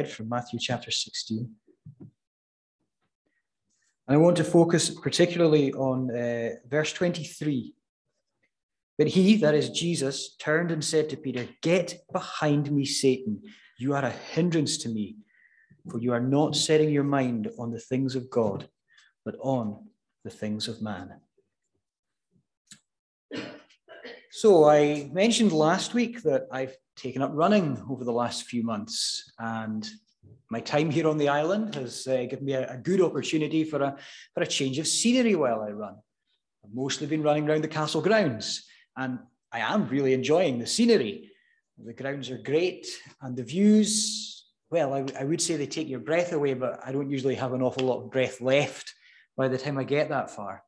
from Matthew chapter 16. And I want to focus particularly on uh, verse 23. But he, that is Jesus, turned and said to Peter, Get behind me, Satan. You are a hindrance to me, for you are not setting your mind on the things of God, but on the things of man. So I mentioned last week that I've taken up running over the last few months, and my time here on the island has uh, given me a, a, good opportunity for a, for a change of scenery while I run. I've mostly been running around the castle grounds, and I am really enjoying the scenery. The grounds are great, and the views, well, I, I would say they take your breath away, but I don't usually have an awful lot of breath left by the time I get that far.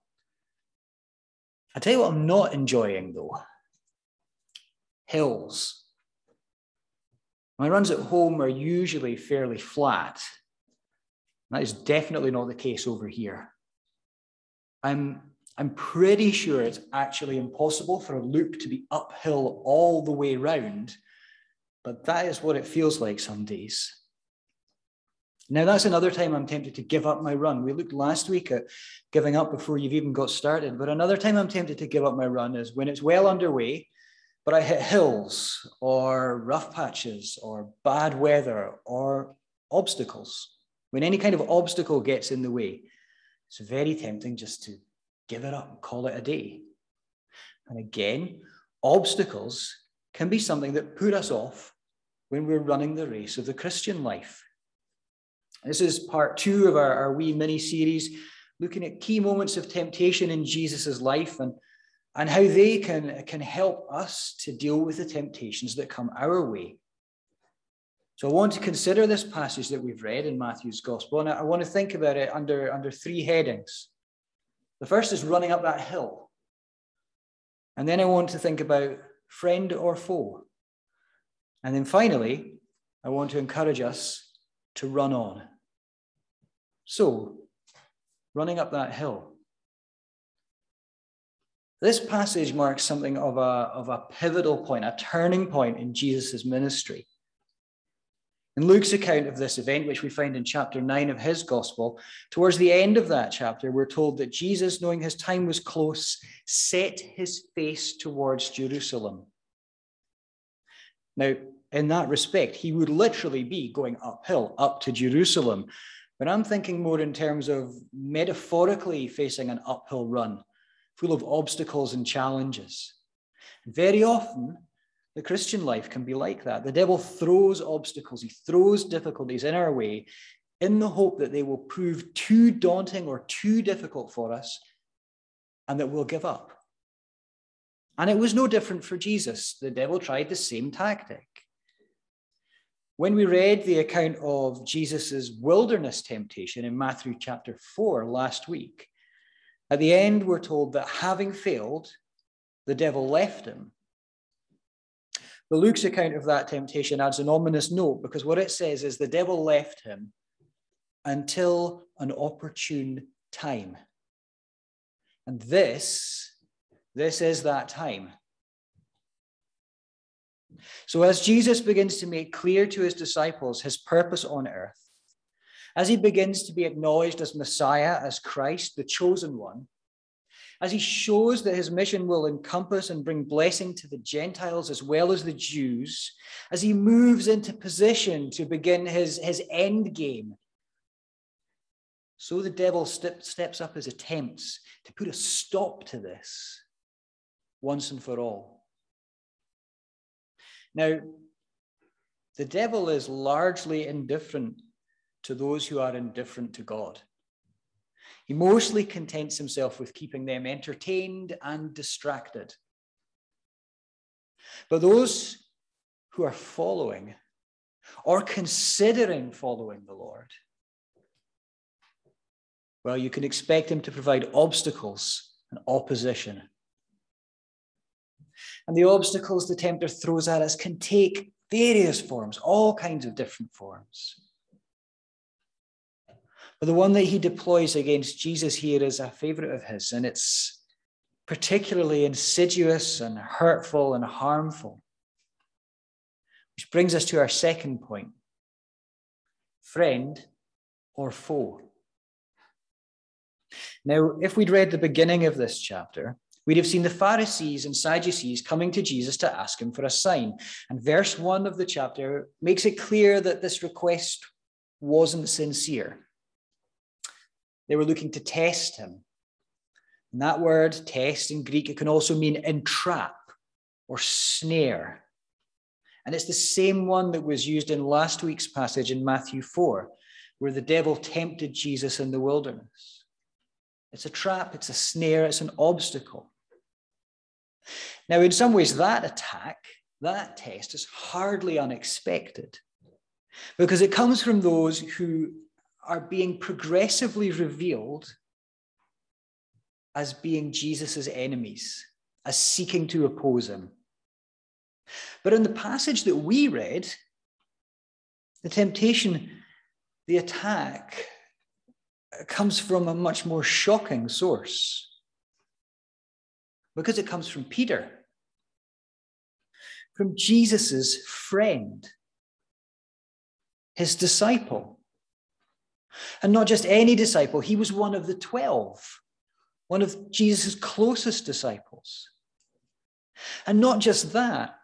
I tell you what I'm not enjoying though hills. My runs at home are usually fairly flat. That is definitely not the case over here. I'm, I'm pretty sure it's actually impossible for a loop to be uphill all the way round, but that is what it feels like some days. Now, that's another time I'm tempted to give up my run. We looked last week at giving up before you've even got started, but another time I'm tempted to give up my run is when it's well underway but I hit hills or rough patches or bad weather or obstacles. When any kind of obstacle gets in the way, it's very tempting just to give it up and call it a day. And again, obstacles can be something that put us off when we're running the race of the Christian life. This is part two of our, our wee mini series, looking at key moments of temptation in Jesus' life and and how they can, can help us to deal with the temptations that come our way. So I want to consider this passage that we've read in Matthew's Gospel, and I want to think about it under, under three headings. The first is running up that hill. And then I want to think about friend or foe. And then finally, I want to encourage us to run on. So, running up that hill. This passage marks something of a, of a pivotal point, a turning point in Jesus' ministry. In Luke's account of this event, which we find in chapter 9 of his gospel, towards the end of that chapter, we're told that Jesus, knowing his time was close, set his face towards Jerusalem. Now, in that respect, he would literally be going uphill, up to Jerusalem. But I'm thinking more in terms of metaphorically facing an uphill run full of obstacles and challenges. Very often, the Christian life can be like that. The devil throws obstacles, he throws difficulties in our way in the hope that they will prove too daunting or too difficult for us and that we'll give up. And it was no different for Jesus. The devil tried the same tactic. When we read the account of Jesus' wilderness temptation in Matthew chapter 4 last week, at the end, we're told that having failed, the devil left him. The Luke's account of that temptation adds an ominous note because what it says is the devil left him until an opportune time. And this, this is that time. So as Jesus begins to make clear to his disciples his purpose on earth, as he begins to be acknowledged as Messiah, as Christ, the chosen one, as he shows that his mission will encompass and bring blessing to the Gentiles as well as the Jews, as he moves into position to begin his, his end game, so the devil step, steps up his attempts to put a stop to this once and for all. Now, the devil is largely indifferent to those who are indifferent to God. He mostly contents himself with keeping them entertained and distracted. But those who are following or considering following the Lord, well, you can expect him to provide obstacles and opposition. And the obstacles the tempter throws at us can take various forms, all kinds of different forms. But the one that he deploys against Jesus here is a favorite of his, and it's particularly insidious and hurtful and harmful. Which brings us to our second point friend or foe. Now, if we'd read the beginning of this chapter, we'd have seen the Pharisees and Sadducees coming to Jesus to ask him for a sign. And verse one of the chapter makes it clear that this request wasn't sincere. They were looking to test him. And that word, test in Greek, it can also mean entrap or snare. And it's the same one that was used in last week's passage in Matthew 4, where the devil tempted Jesus in the wilderness. It's a trap, it's a snare, it's an obstacle. Now, in some ways, that attack, that test is hardly unexpected because it comes from those who are being progressively revealed as being Jesus' enemies, as seeking to oppose him. But in the passage that we read, the temptation, the attack, uh, comes from a much more shocking source because it comes from Peter, from Jesus' friend, his disciple. And not just any disciple, he was one of the 12, one of Jesus' closest disciples. And not just that,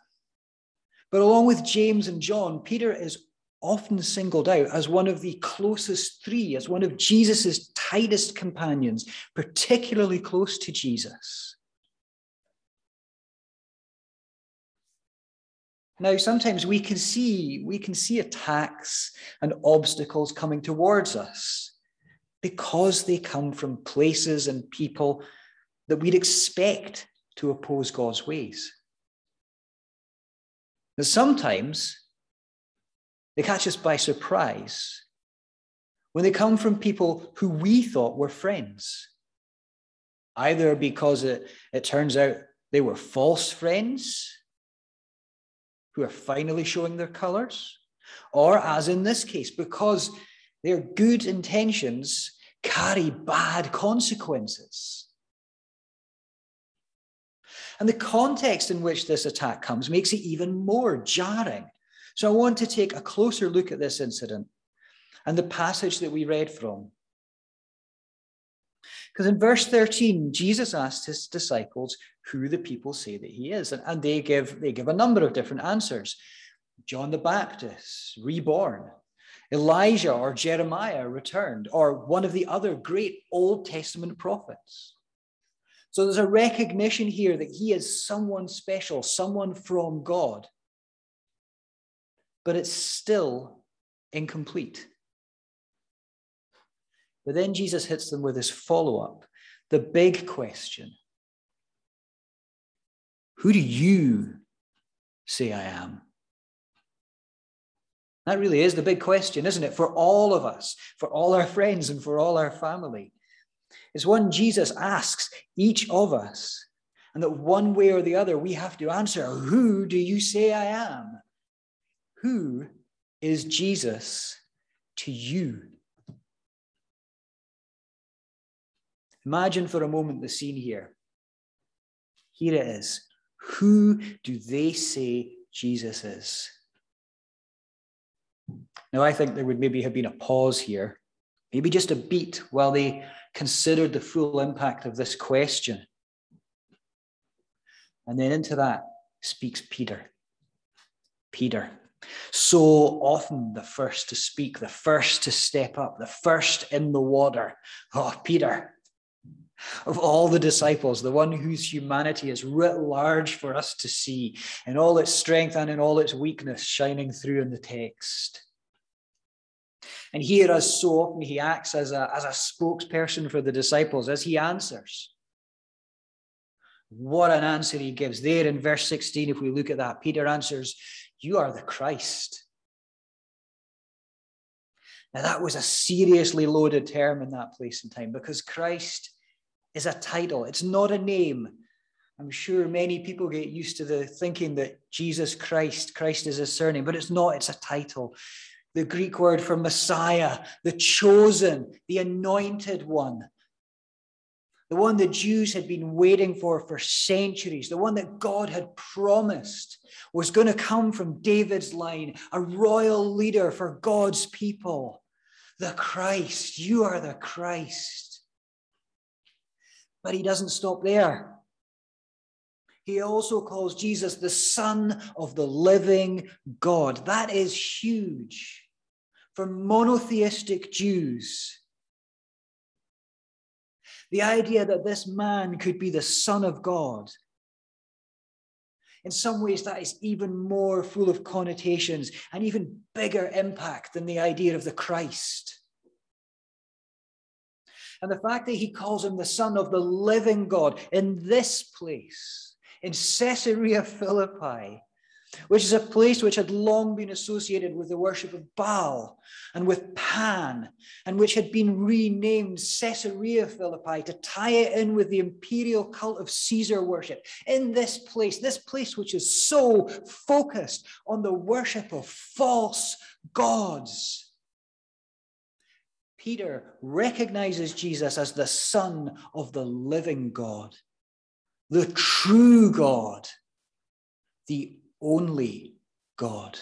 but along with James and John, Peter is often singled out as one of the closest three, as one of Jesus' tightest companions, particularly close to Jesus. Now, sometimes we can see we can see attacks and obstacles coming towards us because they come from places and people that we'd expect to oppose God's ways. And sometimes they catch us by surprise when they come from people who we thought were friends, either because it, it turns out they were false friends who are finally showing their colors, or as in this case, because their good intentions carry bad consequences. And the context in which this attack comes makes it even more jarring. So I want to take a closer look at this incident and the passage that we read from. Because in verse 13, Jesus asked his disciples who the people say that he is. And, and they, give, they give a number of different answers John the Baptist, reborn, Elijah or Jeremiah returned, or one of the other great Old Testament prophets. So there's a recognition here that he is someone special, someone from God. But it's still incomplete. But then Jesus hits them with his follow up, the big question Who do you say I am? That really is the big question, isn't it? For all of us, for all our friends, and for all our family. It's one Jesus asks each of us, and that one way or the other we have to answer Who do you say I am? Who is Jesus to you? Imagine for a moment the scene here. Here it is. Who do they say Jesus is? Now, I think there would maybe have been a pause here, maybe just a beat while they considered the full impact of this question. And then into that speaks Peter. Peter, so often the first to speak, the first to step up, the first in the water. Oh, Peter, of all the disciples, the one whose humanity is writ large for us to see in all its strength and in all its weakness shining through in the text. And here, as so often, he acts as a, as a spokesperson for the disciples as he answers. What an answer he gives. There in verse 16, if we look at that, Peter answers, You are the Christ. Now, that was a seriously loaded term in that place and time because Christ is a title, it's not a name. I'm sure many people get used to the thinking that Jesus Christ, Christ is a surname, but it's not, it's a title the Greek word for Messiah, the chosen, the anointed one, the one the Jews had been waiting for for centuries, the one that God had promised was going to come from David's line, a royal leader for God's people, the Christ. You are the Christ. But he doesn't stop there. He also calls Jesus the Son of the living God. That is huge for monotheistic Jews. The idea that this man could be the Son of God. In some ways, that is even more full of connotations and even bigger impact than the idea of the Christ. And the fact that he calls him the Son of the living God in this place, in Caesarea Philippi, which is a place which had long been associated with the worship of Baal and with Pan, and which had been renamed Caesarea Philippi to tie it in with the imperial cult of Caesar worship. In this place, this place which is so focused on the worship of false gods. Peter recognizes Jesus as the Son of the living God, the true God, the only God.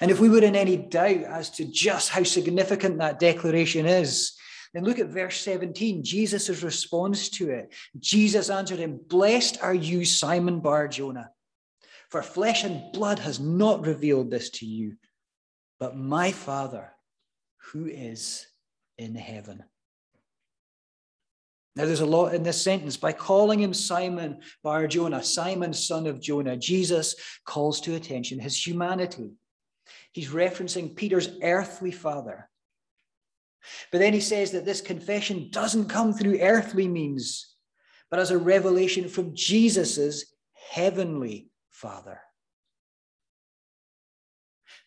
And if we were in any doubt as to just how significant that declaration is, then look at verse 17, Jesus' response to it. Jesus answered him, Blessed are you, Simon Bar Jonah, for flesh and blood has not revealed this to you, but my Father who is in heaven. Now, there's a lot in this sentence. By calling him Simon Bar Jonah, Simon, son of Jonah, Jesus calls to attention his humanity. He's referencing Peter's earthly father. But then he says that this confession doesn't come through earthly means, but as a revelation from Jesus's heavenly father.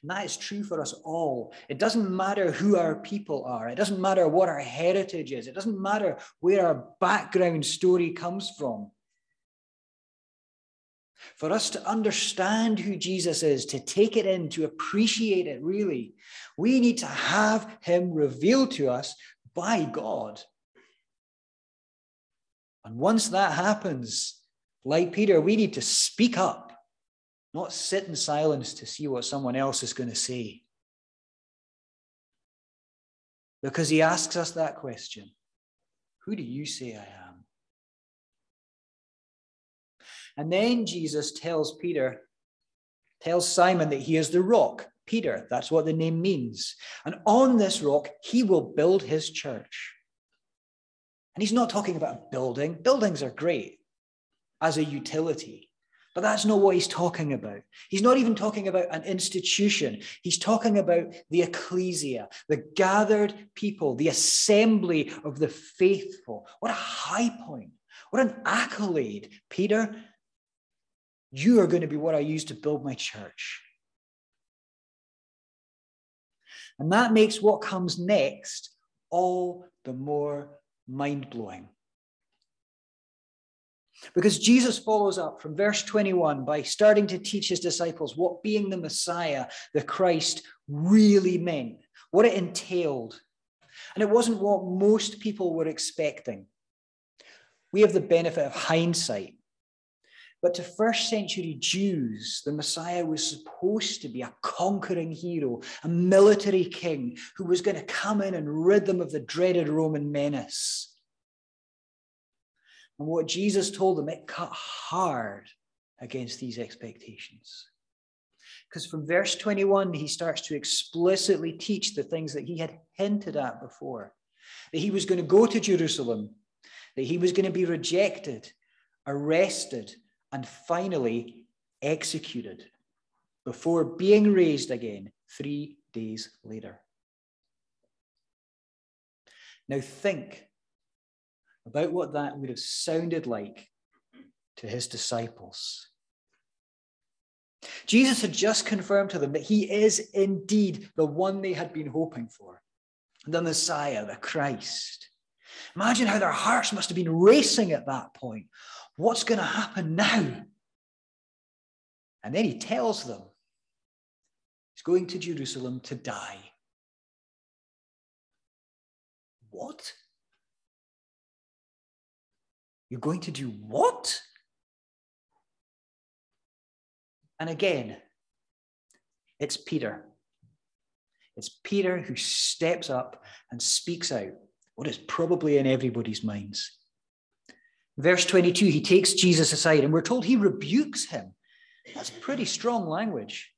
And that is true for us all. It doesn't matter who our people are. It doesn't matter what our heritage is. It doesn't matter where our background story comes from. For us to understand who Jesus is, to take it in, to appreciate it really, we need to have him revealed to us by God. And once that happens, like Peter, we need to speak up not sit in silence to see what someone else is going to say. Because he asks us that question Who do you say I am? And then Jesus tells Peter, tells Simon that he is the rock. Peter, that's what the name means. And on this rock, he will build his church. And he's not talking about a building. Buildings are great as a utility. But that's not what he's talking about. He's not even talking about an institution. He's talking about the ecclesia, the gathered people, the assembly of the faithful. What a high point. What an accolade. Peter, you are going to be what I use to build my church. And that makes what comes next all the more mind blowing. Because Jesus follows up from verse 21 by starting to teach his disciples what being the Messiah, the Christ, really meant, what it entailed. And it wasn't what most people were expecting. We have the benefit of hindsight. But to first century Jews, the Messiah was supposed to be a conquering hero, a military king who was going to come in and rid them of the dreaded Roman menace. And what Jesus told them, it cut hard against these expectations. Because from verse 21, he starts to explicitly teach the things that he had hinted at before that he was going to go to Jerusalem, that he was going to be rejected, arrested, and finally executed before being raised again three days later. Now, think about what that would have sounded like to his disciples. Jesus had just confirmed to them that he is indeed the one they had been hoping for the Messiah, the Christ. Imagine how their hearts must have been racing at that point. What's going to happen now? And then he tells them he's going to Jerusalem to die. What? You're going to do what? And again, it's Peter. It's Peter who steps up and speaks out what is probably in everybody's minds. Verse 22, he takes Jesus aside, and we're told he rebukes him. That's pretty strong language.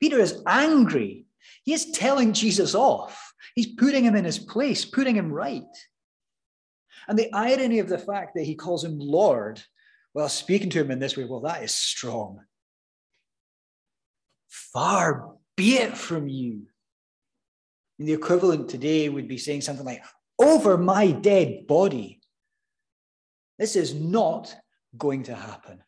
Peter is angry. He is telling Jesus off. He's putting him in his place, putting him right. And the irony of the fact that he calls him Lord while speaking to him in this way, well, that is strong. Far be it from you. And the equivalent today would be saying something like, over my dead body. This is not going to happen.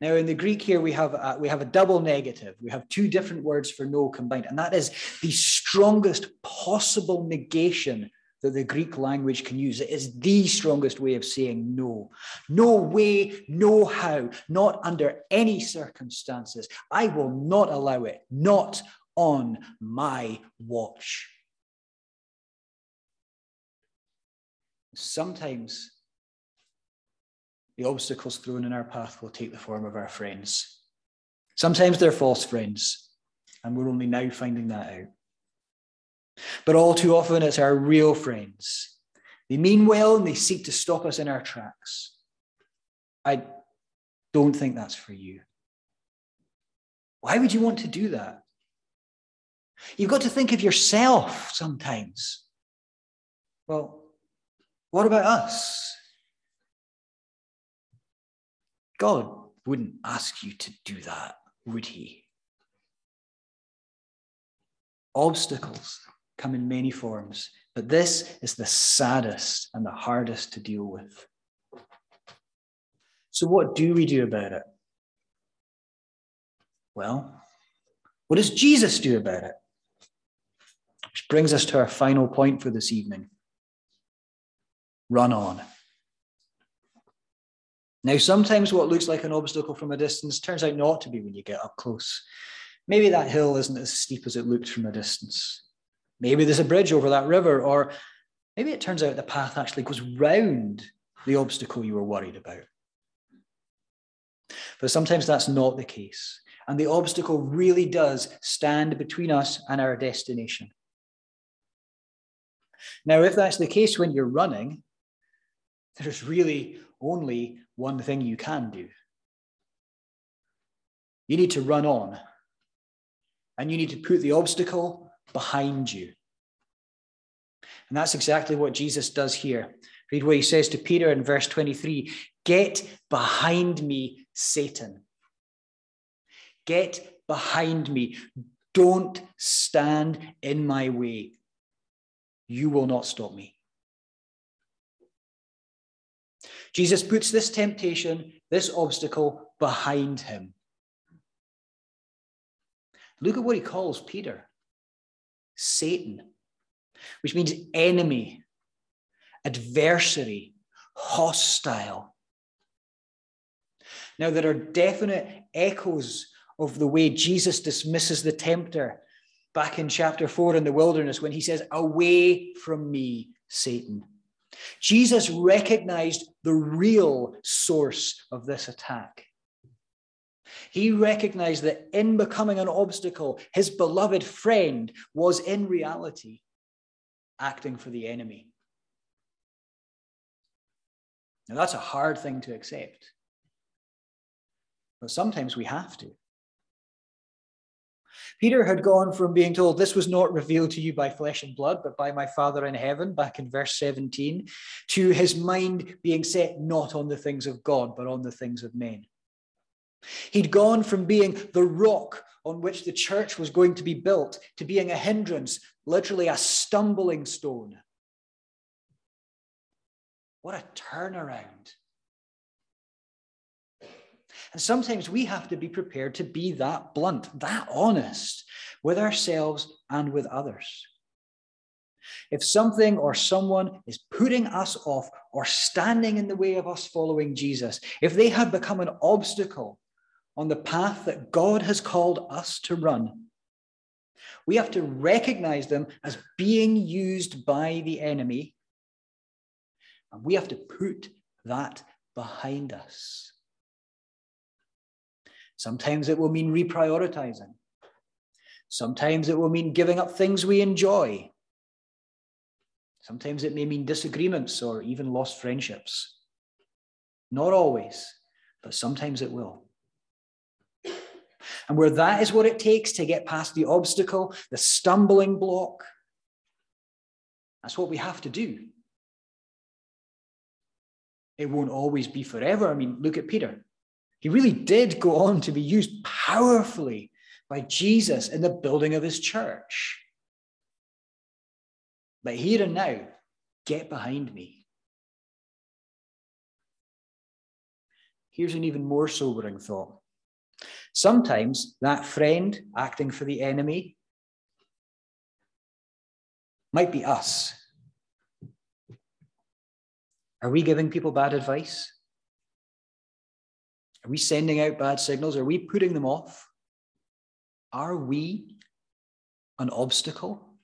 Now, in the Greek here, we have, a, we have a double negative. We have two different words for no combined, and that is the strongest possible negation that the Greek language can use. It is the strongest way of saying no. No way, no how, not under any circumstances. I will not allow it, not on my watch. Sometimes the obstacles thrown in our path will take the form of our friends. Sometimes they're false friends, and we're only now finding that out. But all too often, it's our real friends. They mean well and they seek to stop us in our tracks. I don't think that's for you. Why would you want to do that? You've got to think of yourself sometimes. Well, what about us? God wouldn't ask you to do that, would He? Obstacles come in many forms, but this is the saddest and the hardest to deal with. So, what do we do about it? Well, what does Jesus do about it? Which brings us to our final point for this evening run on. Now, sometimes what looks like an obstacle from a distance turns out not to be when you get up close. Maybe that hill isn't as steep as it looked from a distance. Maybe there's a bridge over that river, or maybe it turns out the path actually goes round the obstacle you were worried about. But sometimes that's not the case. And the obstacle really does stand between us and our destination. Now, if that's the case when you're running, there's really only one thing you can do. You need to run on, and you need to put the obstacle behind you. And that's exactly what Jesus does here. Read what he says to Peter in verse 23 Get behind me, Satan. Get behind me. Don't stand in my way. You will not stop me. Jesus puts this temptation, this obstacle behind him. Look at what he calls Peter Satan, which means enemy, adversary, hostile. Now, there are definite echoes of the way Jesus dismisses the tempter back in chapter 4 in the wilderness when he says, Away from me, Satan. Jesus recognized the real source of this attack. He recognized that in becoming an obstacle, his beloved friend was in reality acting for the enemy. Now, that's a hard thing to accept, but sometimes we have to. Peter had gone from being told, This was not revealed to you by flesh and blood, but by my Father in heaven, back in verse 17, to his mind being set not on the things of God, but on the things of men. He'd gone from being the rock on which the church was going to be built to being a hindrance, literally a stumbling stone. What a turnaround. And sometimes we have to be prepared to be that blunt, that honest with ourselves and with others. If something or someone is putting us off or standing in the way of us following Jesus, if they have become an obstacle on the path that God has called us to run, we have to recognize them as being used by the enemy. And we have to put that behind us. Sometimes it will mean reprioritizing. Sometimes it will mean giving up things we enjoy. Sometimes it may mean disagreements or even lost friendships. Not always, but sometimes it will. And where that is what it takes to get past the obstacle, the stumbling block, that's what we have to do. It won't always be forever. I mean, look at Peter. He really did go on to be used powerfully by Jesus in the building of his church. But here and now, get behind me. Here's an even more sobering thought. Sometimes that friend acting for the enemy might be us. Are we giving people bad advice? Are we sending out bad signals? Are we putting them off? Are we an obstacle?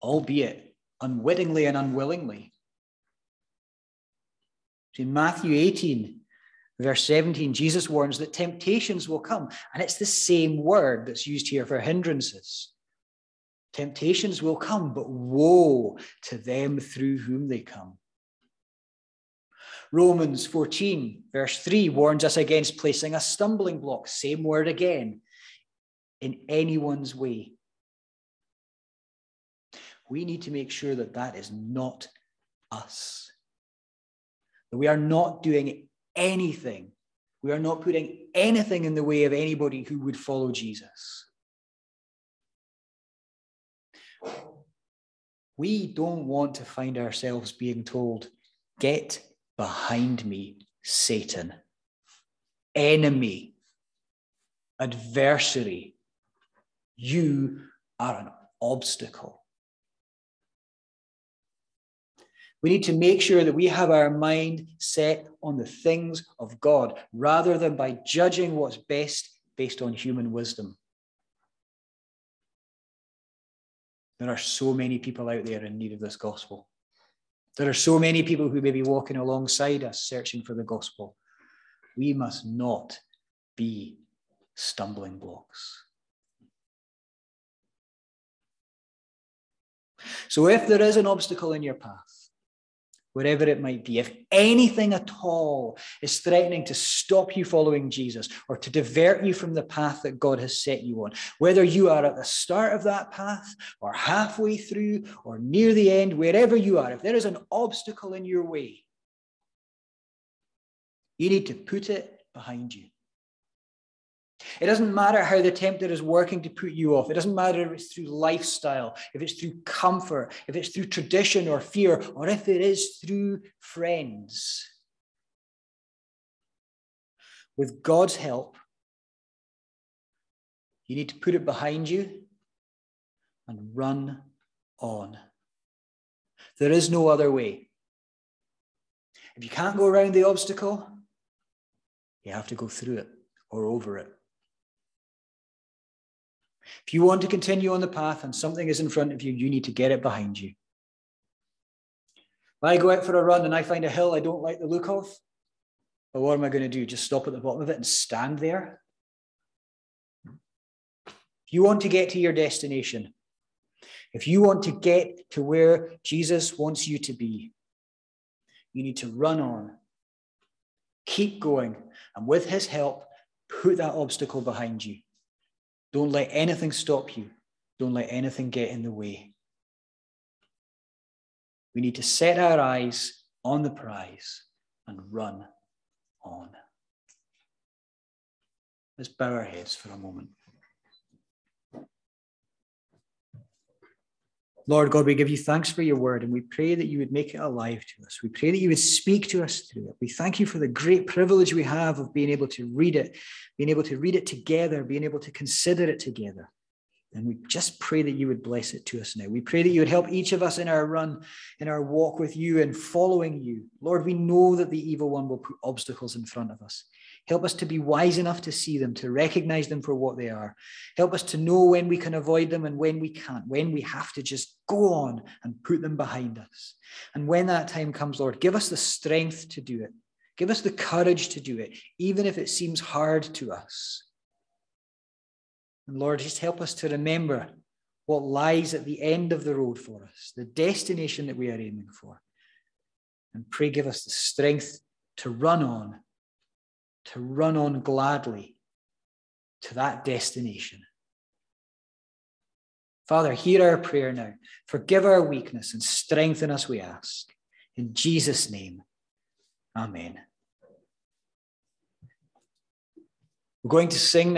Albeit unwittingly and unwillingly. In Matthew 18, verse 17, Jesus warns that temptations will come. And it's the same word that's used here for hindrances. Temptations will come, but woe to them through whom they come. Romans 14, verse 3, warns us against placing a stumbling block, same word again, in anyone's way. We need to make sure that that is not us. That we are not doing anything, we are not putting anything in the way of anybody who would follow Jesus. We don't want to find ourselves being told, get behind me, Satan, enemy, adversary. You are an obstacle. We need to make sure that we have our mind set on the things of God rather than by judging what's best based on human wisdom. There are so many people out there in need of this gospel. There are so many people who may be walking alongside us searching for the gospel. We must not be stumbling blocks. So, if there is an obstacle in your path, wherever it might be, if anything at all is threatening to stop you following Jesus or to divert you from the path that God has set you on, whether you are at the start of that path or halfway through or near the end, wherever you are, if there is an obstacle in your way, you need to put it behind you. It doesn't matter how the tempter is working to put you off. It doesn't matter if it's through lifestyle, if it's through comfort, if it's through tradition or fear, or if it is through friends. With God's help, you need to put it behind you and run on. There is no other way. If you can't go around the obstacle, you have to go through it or over it. If you want to continue on the path and something is in front of you, you need to get it behind you. If I go out for a run and I find a hill I don't like the look of, well, what am I going to do? Just stop at the bottom of it and stand there? If you want to get to your destination, if you want to get to where Jesus wants you to be, you need to run on, keep going, and with his help, put that obstacle behind you. Don't let anything stop you. Don't let anything get in the way. We need to set our eyes on the prize and run on. Let's bow our heads for a moment. Lord God, we give you thanks for your word and we pray that you would make it alive to us. We pray that you would speak to us through it. We thank you for the great privilege we have of being able to read it, being able to read it together, being able to consider it together. And we just pray that you would bless it to us now. We pray that you would help each of us in our run, in our walk with you and following you. Lord, we know that the evil one will put obstacles in front of us. Help us to be wise enough to see them, to recognize them for what they are. Help us to know when we can avoid them and when we can't, when we have to just go on and put them behind us. And when that time comes, Lord, give us the strength to do it. Give us the courage to do it, even if it seems hard to us. And Lord, just help us to remember what lies at the end of the road for us, the destination that we are aiming for. And pray, give us the strength to run on, to run on gladly to that destination. Father, hear our prayer now. Forgive our weakness and strengthen us, we ask. In Jesus' name, amen. We're going to sing now.